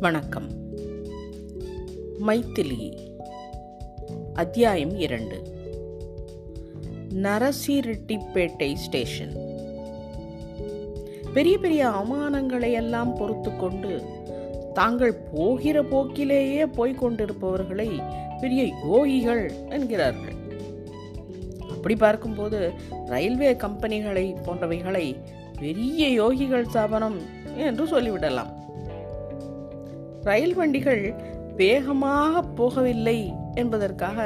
வணக்கம். மைத்திலி அத்தியாயம் இரண்டு. நரசிரெட்டிப்பேட்டை ஸ்டேஷன். பெரிய பெரிய அவமானங்களை எல்லாம் பொறுத்து கொண்டு தாங்கள் போகிற போக்கிலேயே போய்கொண்டிருப்பவர்களை பெரிய யோகிகள் என்கிறார்கள். அப்படி பார்க்கும்போது ரயில்வே கம்பெனிகளை போன்றவைகளை பெரிய யோகிகள் ஸ்தாபனம் என்று சொல்லிவிடலாம். ரயில் வண்டிகள் வேகமாக போகவில்லை என்பதற்காக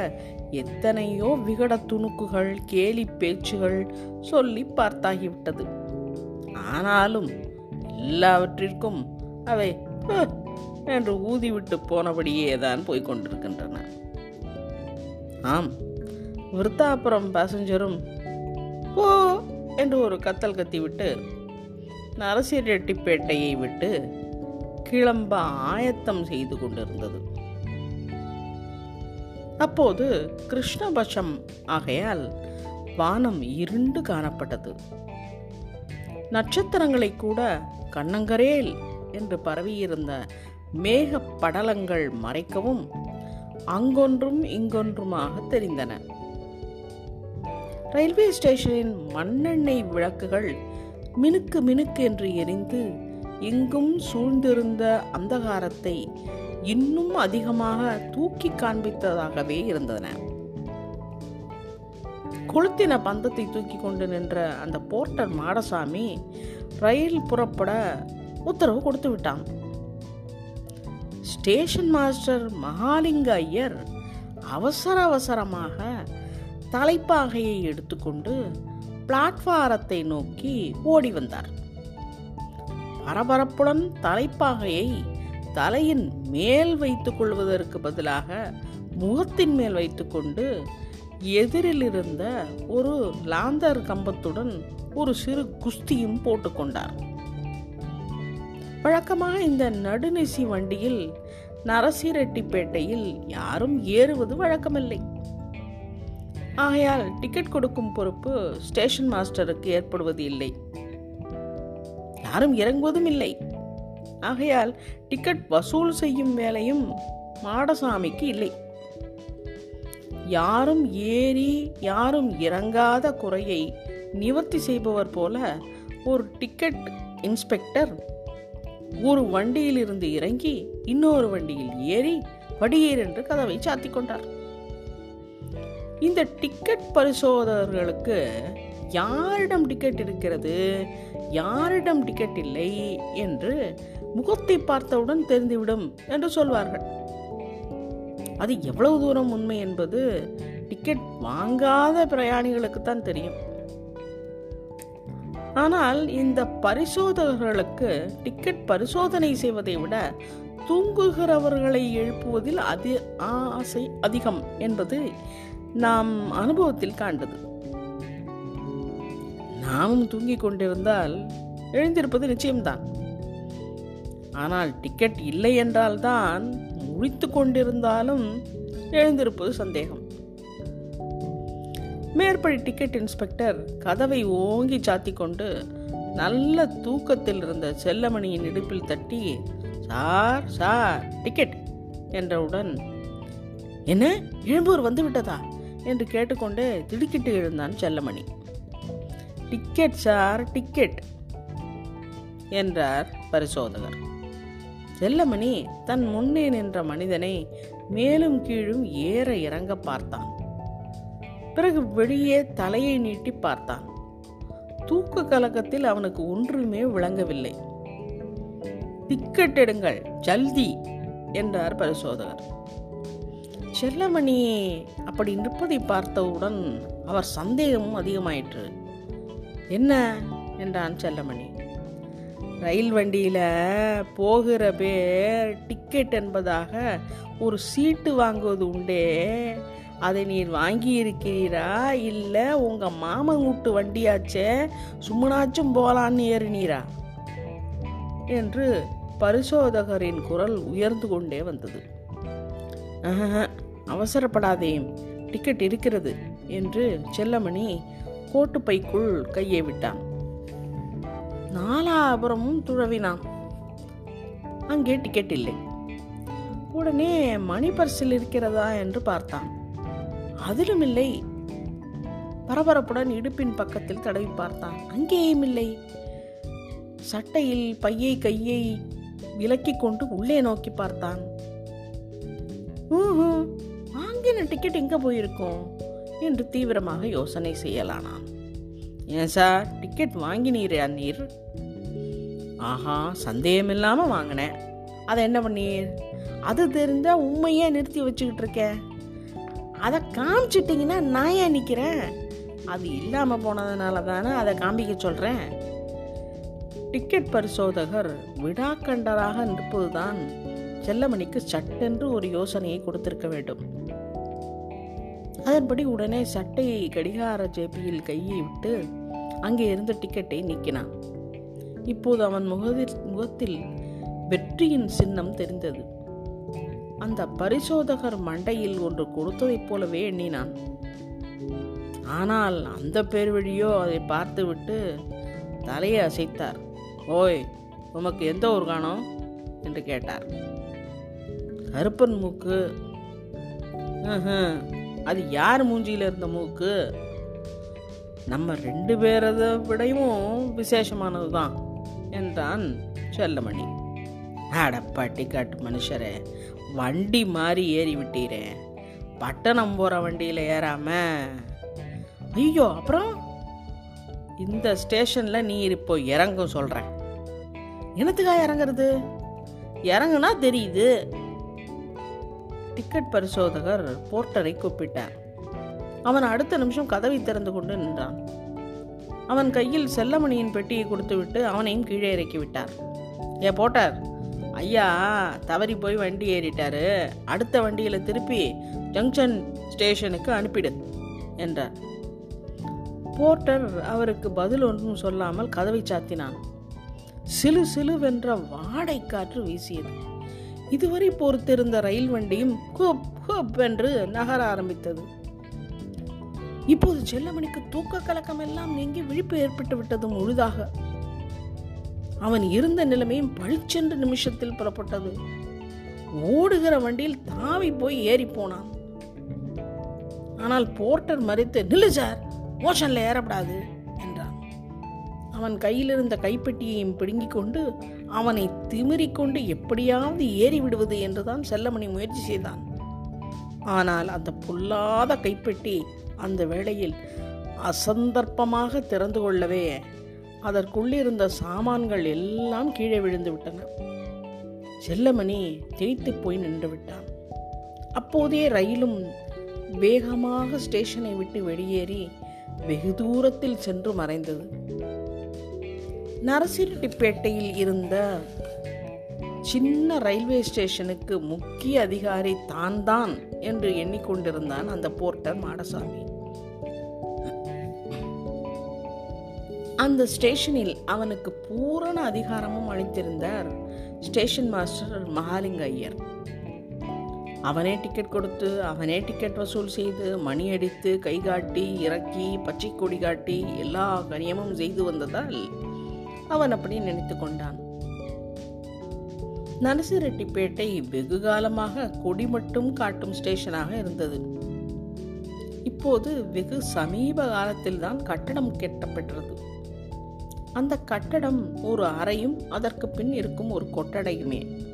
எத்தனையோ விகட துணுக்குகள் கேலி பேச்சுகள் சொல்லி பார்த்தாகிவிட்டது. ஆனாலும் எல்லாவற்றிற்கும் அவை என்று ஊதிவிட்டு போனபடியே தான் போய்கொண்டிருக்கின்றன ஆம் விருத்தாபுரம் பாசஞ்சரும் போ! என்று ஒரு கத்தல் கத்திவிட்டு நரசிரெட்டிப்பேட்டையை விட்டு கிளம்ப ஆயத்தம் செய்து கொண்டிருந்தது. அப்போது கிருஷ்ணபட்சம் ஆகையால் வானம் இருண்டு காணப்பட்டது. நட்சத்திரங்களை கூட கண்ணங்கரேல் என்று பரவியிருந்த மேக படலங்கள் மறைக்கவும் அங்கொன்றும் இங்கொன்றுமாக தெரிந்தன. ரயில்வே ஸ்டேஷனின் மண்ணெண்ணெய் விளக்குகள் மினுக்கு மினுக்கு என்று எரிந்து எங்கும் சூழ்ந்திருந்த அந்தகாரத்தை இன்னும் அதிகமாக தூக்கி காண்பித்ததாகவே இருந்தன. கொளுத்தின பந்தத்தை தூக்கி கொண்டு நின்ற அந்த போர்ட்டர் மாடசாமி ரயில் புறப்பட உத்தரவு கொடுத்து விட்டான். ஸ்டேஷன் மாஸ்டர் மகாலிங்க ஐயர் அவசர அவசரமாக தலைப்பாகையை எடுத்துக்கொண்டு பிளாட்பாரத்தை நோக்கி ஓடி வந்தார். பரபரப்புடன் தலைப்பாகையை தலையின் மேல் வைத்துக் கொள்வதற்கு பதிலாக முகத்தின் மேல் வைத்துக்கொண்டு எதிரில் இருந்த ஒரு லாந்தர் கம்பத்துடன் ஒரு சிறு குஸ்தியும் போட்டுக்கொண்டார் வழக்கமாக இந்த நடுநிசி வண்டியில் நரசிரெட்டிப்பேட்டையில் யாரும் ஏறுவது வழக்கமில்லை. ஆகையால் டிக்கெட் கொடுக்கும் பொறுப்பு ஸ்டேஷன் மாஸ்டருக்கு ஏற்படுவது இல்லை. யாரும் இறங்குவதும் இல்லை. ஆகையால் டிக்கெட் வசூல் செய்யும் வேலையும் மாடசாமிக்கு இல்லை. யாரும் ஏறி யாரும் இறங்காத குறையை நிவர்த்தி செய்பவர் போல ஒரு டிக்கெட் இன்ஸ்பெக்டர் ஒரு வண்டியிலிருந்து இறங்கி இன்னொரு வண்டியில் ஏறி படியேர் என்று கதவை சாத்திக் கொண்டார். இந்த டிக்கெட் பரிசோதகர்களுக்கு யாரிடம் டிக்கெட் இருக்கிறது? யாரிடம் டிக்கெட் இல்லை என்று முகத்தை பார்த்தவுடன் தெரிந்துவிடும் என்று சொல்வார்கள். அது எவ்வளவு தூரம் உண்மை என்பது டிக்கெட் வாங்காத பிரயாணிகளுக்கு தான் தெரியும். ஆனால் இந்த பரிசோதகர்களுக்கு டிக்கெட் பரிசோதனை செய்வதை விட தூங்குகிறவர்களை எழுப்புவதில் அதி ஆசை அதிகம் என்பது நாம் அனுபவத்தில் காண்டது நாமும் தூங்கிக் கொண்டிருந்தால் எழுந்திருப்பது நிச்சயம்தான். ஆனால் டிக்கெட் இல்லை என்றால் தான் முழித்து கொண்டிருந்தாலும் எழுந்திருப்பது சந்தேகம். மேற்படி டிக்கெட் இன்ஸ்பெக்டர் கதவை ஓங்கி சாத்திக் கொண்டு நல்ல தூக்கத்தில் இருந்த செல்லமணியின் இடுப்பில் தட்டி சார் சார் டிக்கெட்! என்றவுடன் என்ன? எழும்பூர் வந்து விட்டதா என்று கேட்டுக்கொண்டு திடுக்கிட்டு எழுந்தான் செல்லமணி. டிக்கெட் சார் டிக்கெட் என்றார் பரிசோதகர். செல்லமணி தன் முன்னே நின்ற மனிதனை மேலும் கீழும் ஏற இறங்க பார்த்தான். பிறகு வெளியே தலையை நீட்டி பார்த்தான். தூக்க கலக்கத்தில் அவனுக்கு ஒன்றுமே விளங்கவில்லை. டிக்கெட் எடுங்கள் ஜல்தி என்றார் பரிசோதகர். செல்லமணி அப்படி நிற்பதை பார்த்தவுடன் அவர் சந்தேகமும் அதிகமாயிற்று. என்ன? என்றான் செல்லமணி. ரயில் வண்டியில் போகிற பேர் டிக்கெட் என்பதாக ஒரு சீட்டு வாங்குவது உண்டே. அதை நீர் வாங்கி இருக்கிறீரா இல்லை உங்கள் மாமன் வீட்டு வண்டியாச்சே? சும்மனாச்சும் போகலான்னு ஏறினீரா? என்று பரிசோதகரின் குரல் உயர்ந்து கொண்டே வந்தது. "ஆஹா, அவசரப்படாதேயும் டிக்கெட் இருக்கிறது என்று செல்லமணி கோட்டுப்பைக்குள் கையை விட்டான். நாலாபுரமும் துழவினான் அங்கே டிக்கெட் இல்லை. உடனே மணி பர்சில் இருக்கிறதா என்று பார்த்தான். அதிலும் இல்லை. பரபரப்புடன் இடுப்பின் பக்கத்தில் தடவி பார்த்தான். அங்கேயும் இல்லை. சட்டையில் பையை கையை விலக்கிக் கொண்டு உள்ளே நோக்கி பார்த்தான். ஊஹு, வாங்கின டிக்கெட் எங்க போயிருக்கும்? என்று தீவிரமாக யோசனை செய்யலானான் ஏன் சார்? டிக்கெட் வாங்கினீரா நீர் ஆஹா சந்தேகமில்லாமல் வாங்கினேன். அதை என்ன பண்ணீர்? அது தெரிஞ்சால் உண்மையே நிறுத்தி வச்சுக்கிட்டு இருக்கேன் அதை காமிச்சிட்டிங்கன்னா நான் ஏன் நிற்கிறேன் அது இல்லாமல் போனதுனால தானே அதை காமிக்க சொல்கிறேன் டிக்கெட் பரிசோதகர் விடாக்கண்டராக நிற்பதுதான் செல்லமணிக்கு சட்டென்று ஒரு யோசனையை கொடுத்திருக்க வேண்டும். அதன்படி உடனே சட்டையை கடிகார ஜேபியில் கையை விட்டு அங்கே இருந்த டிக்கெட்டை நீக்கினான். இப்போது அவன் முகத்தில் முகத்தில் வெற்றியின் சின்னம் தெரிந்தது. அந்த பரிசோதகர் மண்டையில் ஒன்று கொடுத்ததைப் போலவே எண்ணினான். ஆனால் அந்த பேர் வழியோ அதை பார்த்துவிட்டு தலையை அசைத்தார். ஓய் உமக்கு எந்த ஊர் காணோம்? என்று கேட்டார். கருப்பன் மூக்கு அது யார் மூஞ்சியில் இருந்த மூக்கு? நம்ம ரெண்டு பேரதை விடையும் விசேஷமானது தான் என்றான் செல்லமணி. அடப்பாட்டி காட்டு மனுஷரே வண்டி மாறி ஏறி விட்டீரே. பட்டணம் போகிற வண்டியில் ஏறாம. ஐயோ அப்புறம்? இந்த ஸ்டேஷனில் நீ இப்போ இறங்கும் சொல்கிறேன் என்னத்துக்காக இறங்குறது? இறங்குனா தெரியுது. டிக்கெட் பரிசோதகர் போர்ட்டரை கூப்பிட்டார். அவன் அடுத்த நிமிஷம் கதவை திறந்து கொண்டு நின்றான். அவன் கையில் செல்லமணியின் பெட்டியை கொடுத்துவிட்டு அவனையும் கீழே இறக்கி விட்டார். ஏ போட்டார். ஐயா தவறி போய் வண்டி ஏறிட்டாரு. அடுத்த வண்டியில் திருப்பி ஜங்ஷன் ஸ்டேஷனுக்கு அனுப்பிடு என்றார். போர்ட்டர் அவருக்கு பதில் ஒன்றும் சொல்லாமல் கதவை சாத்தினான். சிலு சிலுவென்ற வாடை காற்று வீசியது. இதுவரை பொறுத்திருந்த ரயில் வண்டியும் ஹுப் ஹுப் என்று நகர ஆரம்பித்தது. இப்போது செல்லமணிக்கு தூக்க கலக்கம் எல்லாம் நீங்கி விழிப்பு ஏற்பட்டு விட்டது முழுதாக. அவன் இருந்த நிலைமையும் பளிச்சென்று நிமிஷத்தில் புறப்பட்டது. ஓடுகிற வண்டியில் தாவி போய் ஏறி போனான். ஆனால் போர்ட்டர் மறித்து நில்லு சார் மோஷன்ல ஏறப்படாது என்றான். அவன் கையில் இருந்த கைப்பெட்டியையும் பிடுங்கிக் கொண்டு அவனை திமிரிக்கொண்டு எப்படியாவது ஏறிவிடுவது என்றுதான் செல்லமணி முயற்சி செய்தான். ஆனால் அந்த பொல்லாத கைப்பெட்டி அந்த வேளையில் அசந்தர்ப்பமாக திறந்து கொள்ளவே அதற்குள்ளிருந்த சாமான்கள் எல்லாம் கீழே விழுந்து விட்டன. செல்லமணி தேய்த்து போய் நின்று விட்டான். அப்போதே ரயிலும் வேகமாக ஸ்டேஷனை விட்டு வெளியேறி வெகு தூரத்தில் சென்று மறைந்தது. நரசிரெட்டிப்பேட்டையில் இருந்த சின்ன ரயில்வே ஸ்டேஷனுக்கு முக்கிய அதிகாரி தான் தான் என்று எண்ணிக்கொண்டிருந்தான் அந்த போர்ட்டர் மாடசாமி. அந்த ஸ்டேஷனில் அவனுக்கு பூரண அதிகாரமும் அளித்திருந்தார் ஸ்டேஷன் மாஸ்டர் மகாலிங்க ஐயர் அவனே டிக்கெட் கொடுத்து அவனே டிக்கெட் வசூல் செய்து மணி அடித்து கை காட்டி இறக்கி பச்சை கொடி காட்டி எல்லா கனியமும் செய்து வந்ததால் அவன் அப்படி நினைத்து கொண்டான். நரசிரெட்டிப்பேட்டை வெகு காலமாக கொடி மட்டும் காட்டும் ஸ்டேஷனாக இருந்தது. இப்போது வெகு சமீப காலத்தில்தான் கட்டடம் கெட்டப்பெற்றது. அந்த கட்டடம் ஒரு அறையும் அதற்கு பின் இருக்கும் ஒரு கொட்டடையுமே.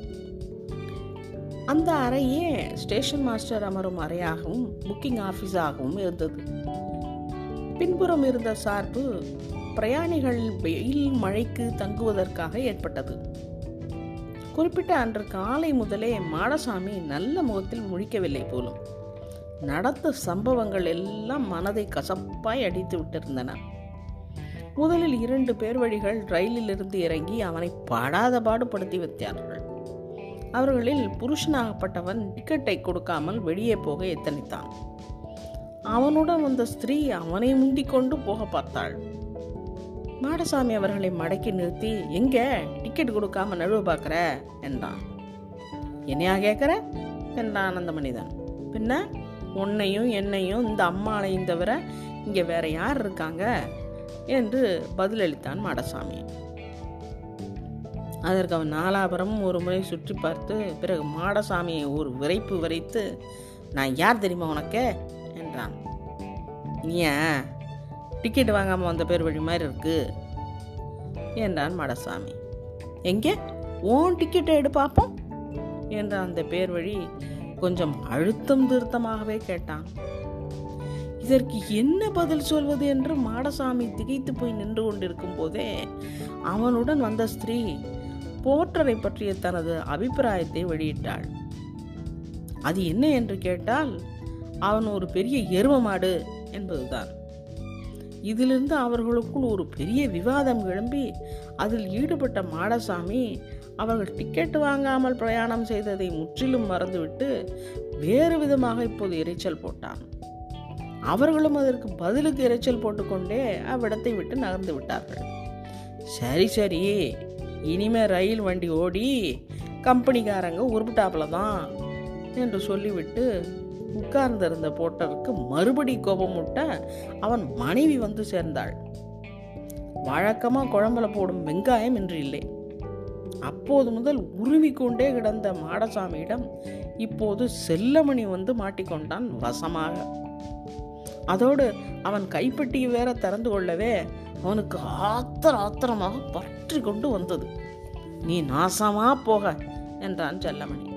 அந்த அறையே ஸ்டேஷன் மாஸ்டர் அமரும் அறையாகவும் புக்கிங் ஆஃபீஸாகவும் இருந்தது. பின்புறம் இருந்த சார்பு பிரயாணிகள் வெயில் மழைக்கு தங்குவதற்காக ஏற்பட்டது. குறிப்பிட்ட அன்று காலை முதலே மாடசாமி நல்ல முகத்தில் முழிக்கவில்லை போலும். நடந்த சம்பவங்கள் எல்லாம் மனதை கசப்பாய் அடித்து விட்டிருந்தன. முதலில் இரண்டு பேர் வழிகள் ரயிலிலிருந்து இறங்கி அவனை படாத பாடுபடுத்தி வைத்தார்கள். அவர்களில் புருஷனாகப்பட்டவன் டிக்கெட்டை கொடுக்காமல் வெளியே போக எத்தனைத்தான். அவனுடன் வந்த ஸ்திரீ அவனை முந்திக்கொண்டு போக பார்த்தாள். மாடசாமி அவர்களை மடக்கி நிறுத்தி எங்க? டிக்கெட் கொடுக்காம நழுவ பார்க்குற? என்றான். என்னையா கேட்குற? என்றான் அந்த மனிதன் பின்ன? உன்னையும் என்னையும் இந்த அம்மாளையும் தவிர இங்கே வேற யார் இருக்காங்க? என்று பதிலளித்தான் மாடசாமி. அதற்கு அவன் நாலாபுரமும் ஒரு முறை சுற்றி பார்த்து பிறகு மாடசாமியை ஒரு விரைப்பு விரைத்து நான் யார் தெரியுமா உனக்கு? என்றான். ஏன் டிக்கெட் வாங்காமல் வந்த பேர் வழி மாதிரி இருக்கு. என்றான் மாடசாமி. எங்கே? ஓன் டிக்கெட்டை எடு பார்ப்போம். என்ற அந்த பேர் வழி கொஞ்சம் அழுத்தம் திருத்தமாகவே கேட்டான். இதற்கு என்ன பதில் சொல்வது என்று மாடசாமி திகைத்து போய் நின்று கொண்டிருக்கும் போதே அவனுடன் வந்த ஸ்திரீ போற்றரை பற்றிய தனது அபிப்பிராயத்தை வெளியிட்டாள். அது என்ன என்று கேட்டால் அவன் ஒரு பெரிய எரும மாடு என்பதுதான். இதிலிருந்து அவர்களுக்குள் ஒரு பெரிய விவாதம் எழும்பி அதில் ஈடுபட்ட மாடசாமி அவர்கள் டிக்கெட் வாங்காமல் பிரயாணம் செய்ததை முற்றிலும் மறந்துவிட்டு வேறு விதமாக இப்போது இரைச்சல் போட்டான். அவர்களும் அதற்கு பதிலுக்கு இரைச்சல் போட்டுக்கொண்டே அவ்விடத்தை விட்டு நகர்ந்து விட்டார்கள். சரி சரி. இனிமே ரயில் வண்டி ஓடி கம்பெனிக்காரங்க உருப்பிட்டாப்புல தான் என்று சொல்லிவிட்டு உட்கார்ந்திருந்த போட்டருக்கு மறுபடி கோபமுட்ட அவன் மனைவி வந்து சேர்ந்தாள். வழக்கமாக குழம்புல போடும் வெங்காயம் இன்று இல்லை. அப்போது முதல் உருவிக்கொண்டே கிடந்த மாடசாமியிடம் இப்போது செல்லமணி வந்து மாட்டிக்கொண்டான் வசமாக. அதோடு அவன் கைப்பெட்டி வேற திறந்து கொள்ளவே அவனுக்கு ஆத்திர ஆத்திரமாக பற்றி கொண்டு வந்தது. நீ நாசமா போக என்றான் செல்லமணி.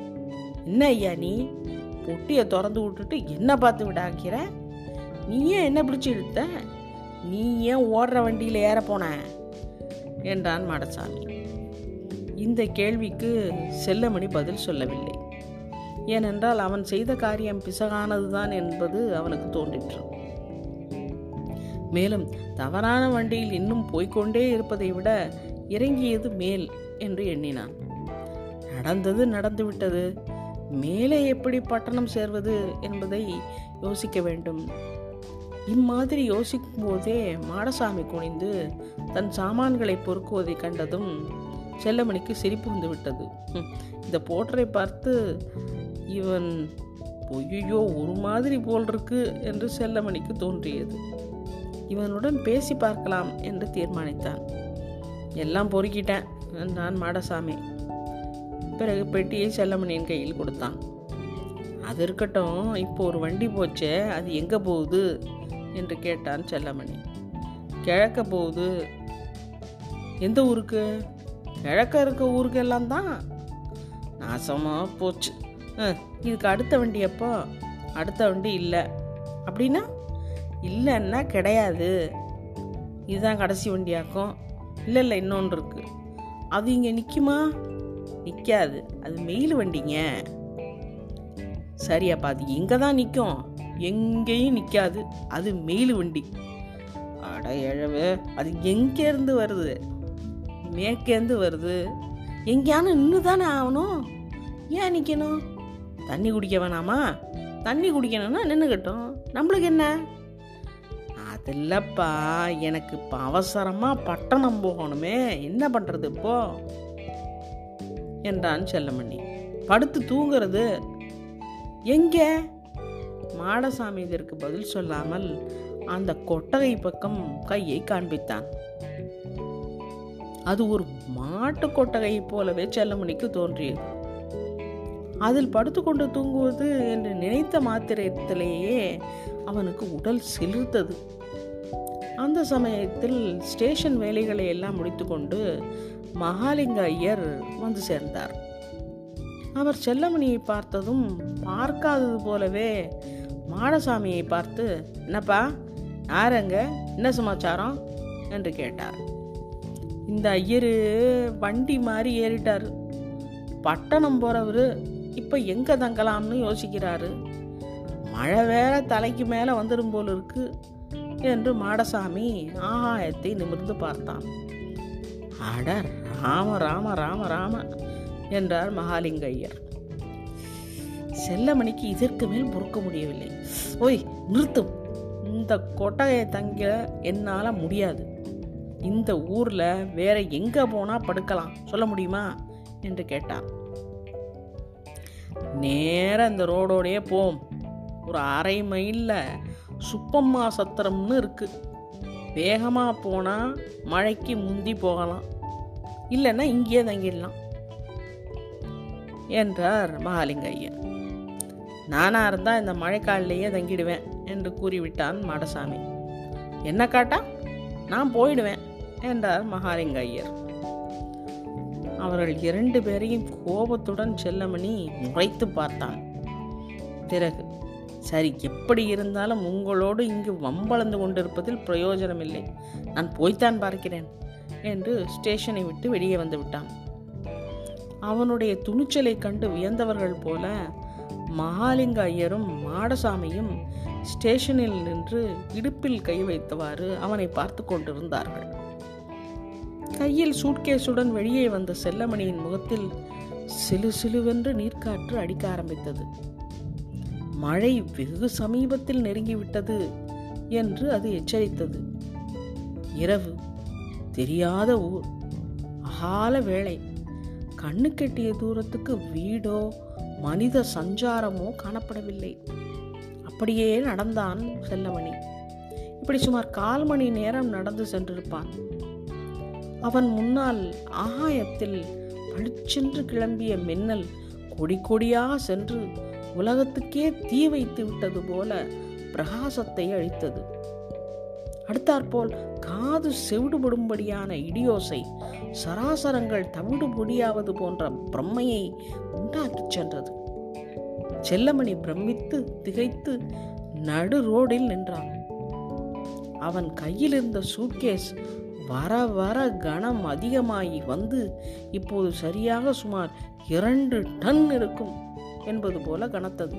என்ன ஐயா நீ? பொட்டியை திறந்து விட்டுட்டு என்ன பார்த்து விடாக்கிற நீ ஏன் என்ன பிடிச்சி இழுத்த? நீ ஏன் ஓடுற வண்டியில் ஏற போன? என்றான் மாடசாமி. இந்த கேள்விக்கு செல்லமணி பதில் சொல்லவில்லை. ஏனென்றால் அவன் செய்த காரியம் பிசகானதுதான் என்பது அவனுக்கு தோன்றிற்று. மேலும் தவறான வண்டியில் இன்னும் போய்க்கொண்டே இருப்பதை விட இறங்கியது மேல் என்று எண்ணினான். நடந்தது நடந்துவிட்டது. மேலே எப்படி பட்டணம் சேர்வது என்பதை யோசிக்க வேண்டும். இம்மாதிரி யோசிக்கும் போதே மாடசாமி குனிந்து தன் சாமான்களை பொறுக்குவதை கண்டதும் செல்லமணிக்கு சிரிப்பு வந்து விட்டது இந்த போட்டரை பார்த்து இவன் பொய்யோ ஒரு மாதிரி போல் இருக்கு என்று செல்லமணிக்கு தோன்றியது. இவனுடன் பேசி பார்க்கலாம் என்று தீர்மானித்தான். எல்லாம் பொறுக்கிட்டேன் என்றான் மாடசாமி. பிறகு பெட்டியை செல்லமணியின் கையில் கொடுத்தான். அது இருக்கட்டும் இப்போ ஒரு வண்டி போச்சே அது எங்கே போகுது? என்று கேட்டான் செல்லமணி. கிழக்க போகுது. எந்த ஊருக்கு? கிழக்க இருக்க ஊருக்கெல்லாம் தான். நாசமாக போச்சு. இதுக்கு அடுத்த வண்டி எப்போ? அடுத்த வண்டி இல்லை. அப்படின்னா? இல்லைன்னா கிடையாது. இதுதான் கடைசி வண்டியாக்கும். இல்லை இல்லை இன்னொன்று இருக்குது அது இங்கே நிற்குமா நிற்காது அது மெயில் வண்டிங்க. சரியாப்பா அது எங்கே தான் நிற்கும் எங்கேயும் நிற்காது அது மெயில் வண்டி. அட எழவு அது எங்கேருந்து வருது? மேற்கேருந்து வருது. எங்கேயானு நின்று தானே ஆகணும்? ஏன் நிற்கணும் தண்ணி குடிக்க வேணாமா? தண்ணி குடிக்கணும்னா நின்றுக்கட்டும் நம்மளுக்கு என்ன? அதில்லப்பா எனக்கு இப்போ அவசரமாக பட்டணம் போகணுமே. என்ன பண்ணுறது இப்போது என்றான் செல்லமணி. படுத்து தூங்கிறது எங்கே? மாடசாமி இதற்கு பதில் சொல்லாமல் அந்த கொட்டகை பக்கம் கையை காண்பித்தான். அது ஒரு மாட்டு கொட்டகை போலவே செல்லமணிக்கு தோன்றியது. அதில் படுத்துக்கொண்டு தூங்குவது என்று நினைத்த மாத்திரத்திலேயே அவனுக்கு உடல் சிலிர்த்தது. அந்த சமயத்தில் ஸ்டேஷன் வேலைகளை எல்லாம் முடித்துக்கொண்டு மகாலிங்க ஐயர் வந்து சேர்ந்தார். அவர் செல்லமணியை பார்த்ததும் பார்க்காதது போலவே மாடசாமியை பார்த்து என்னப்பா யாரங்க என்ன சமாச்சாரம்? என்று கேட்டார். இந்த ஐயர் வண்டி மாதிரி ஏறிட்டார். பட்டணம் போறவர் இப்போ எங்கே தங்கலாம்னு யோசிக்கிறாரு. மழை வேற தலைக்கு மேலே வந்துடும் போல இருக்கு என்று மாடசாமி ஆகாயத்தை நிமிர்ந்து பார்த்தான். அட ராம ராம ராம ராம என்றார் மகாலிங்கையர் செல்லமணிக்கு இதற்கு மேல் பொறுக்க முடியவில்லை. ஓய் நிறுத்தும் இந்த கொட்டகையை தங்க என்னால் முடியாது. இந்த ஊரில் வேற எங்கே போனால் படுக்கலாம்? சொல்ல முடியுமா? என்று கேட்டார். நேராக இந்த ரோடோடையே போம். ஒரு அரை மைலில் சுப்பம்மா சத்திரம்னு இருக்குது வேகமாக போனால் மழைக்கு முந்தி போகலாம். இல்லைன்னா இங்கேயே தங்கிடலாம். என்றார் மகாலிங்க ஐயர் நானாக இருந்தால் இந்த மழைக்காலிலேயே தங்கிடுவேன் என்று கூறிவிட்டான் மாடசாமி. என்ன காட்டா? நான் போயிடுவேன் என்றார் மகாலிங்க ஐயர் அவர்கள் இரண்டு பேரையும் கோபத்துடன் செல்லமணி முறைத்து பார்த்தான். பிறகு சரி எப்படி இருந்தாலும் உங்களோடு இங்கு வம்பளந்து கொண்டிருப்பதில் பிரயோஜனமில்லை. நான் போய்த்தான் பார்க்கிறேன். என்று ஸ்டேஷனை விட்டு வெளியே வந்து விட்டான். அவனுடைய துணிச்சலை கண்டு வியந்தவர்கள் போல மகாலிங்க ஐயரும் மாடசாமியும் ஸ்டேஷனில் நின்று இடுப்பில் கை வைத்தவாறு அவனை பார்த்து கொண்டிருந்தார்கள். கையில் சூட்கேஸுடன் வெளியே வந்த செல்லமணியின் முகத்தில் சிலு சிலுவென்று நீர்க்காற்று அடிக்க ஆரம்பித்தது. மழை வெகு சமீபத்தில் நெருங்கிவிட்டது என்று அது எச்சரித்தது. இரவு தெரியாத ஊர். அகால வேளை. கண்ணு கெட்டிய தூரத்துக்கு வீடோ மனித சஞ்சாரமோ காணப்படவில்லை. அப்படியே நடந்தான் செல்லமணி. இப்படி சுமார் கால் மணி நேரம் நடந்து சென்றிருப்பான். அவன் முன்னால் ஆகாயத்தில் பளிச்சென்று கிளம்பிய மின்னல் கொடி கொடியாக சென்று உலகத்துக்கே தீ வைத்து விட்டது போல பிரகாசத்தை அழித்தது அடுத்தாற்போல் காது செவிடுபடும்படியான இடியோசை சராசரங்கள் தவிடு பொடியாவது போன்ற பிரம்மையை உண்டாக்கிச் சென்றது. செல்லமணி பிரமித்து திகைத்து நடு ரோடில் நின்றான். அவன் கையில் இருந்த சூட்கேஸ் வர வர கனம் அதிகமாகி வந்து இப்போது சரியாக சுமார் இரண்டு டன் இருக்கும் என்பது போல கனத்தது.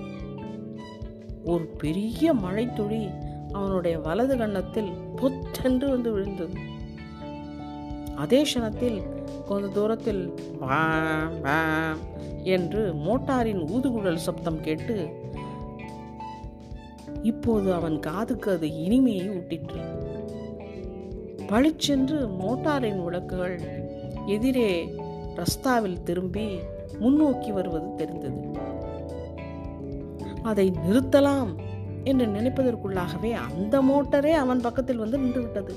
ஒரு பெரிய மழைத்துளி அவனுடைய வலது கன்னத்தில் புத்தென்று வந்து விழுந்தது. அதே க்ஷணத்தில் கொஞ்ச தூரத்தில் என்று மோட்டாரின் ஊதுகுழல் சப்தம் கேட்டு இப்போது அவன் காதுக்கு அது இனிமையை ஊட்டிற்று. பளிச்சென்று மோட்டாரின் விளக்குகள் எதிரே ரஸ்தாவில் திரும்பி முன்னோக்கி வருவது தெரிந்தது. அதை நிறுத்தலாம். என்று நினைப்பதற்குள்ளாகவே அந்த மோட்டரே அவன் பக்கத்தில் வந்து நின்றுவிட்டது.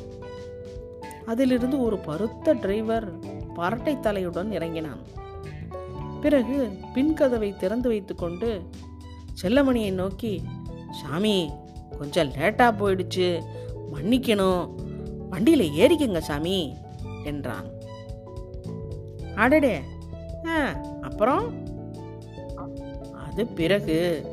அதிலிருந்து ஒரு பருத்த டிரைவர் பரட்டை தலையுடன் இறங்கினான். பிறகு பின்கதவை திறந்து வைத்துக்கொண்டு செல்லமணியை நோக்கி சாமி கொஞ்சம் லேட்டாக போயிடுச்சு. மன்னிக்கணும். வண்டியில் ஏறிக்கங்க சாமி என்றான். அடடே. ஆ அப்புறம்? அது பிறகு.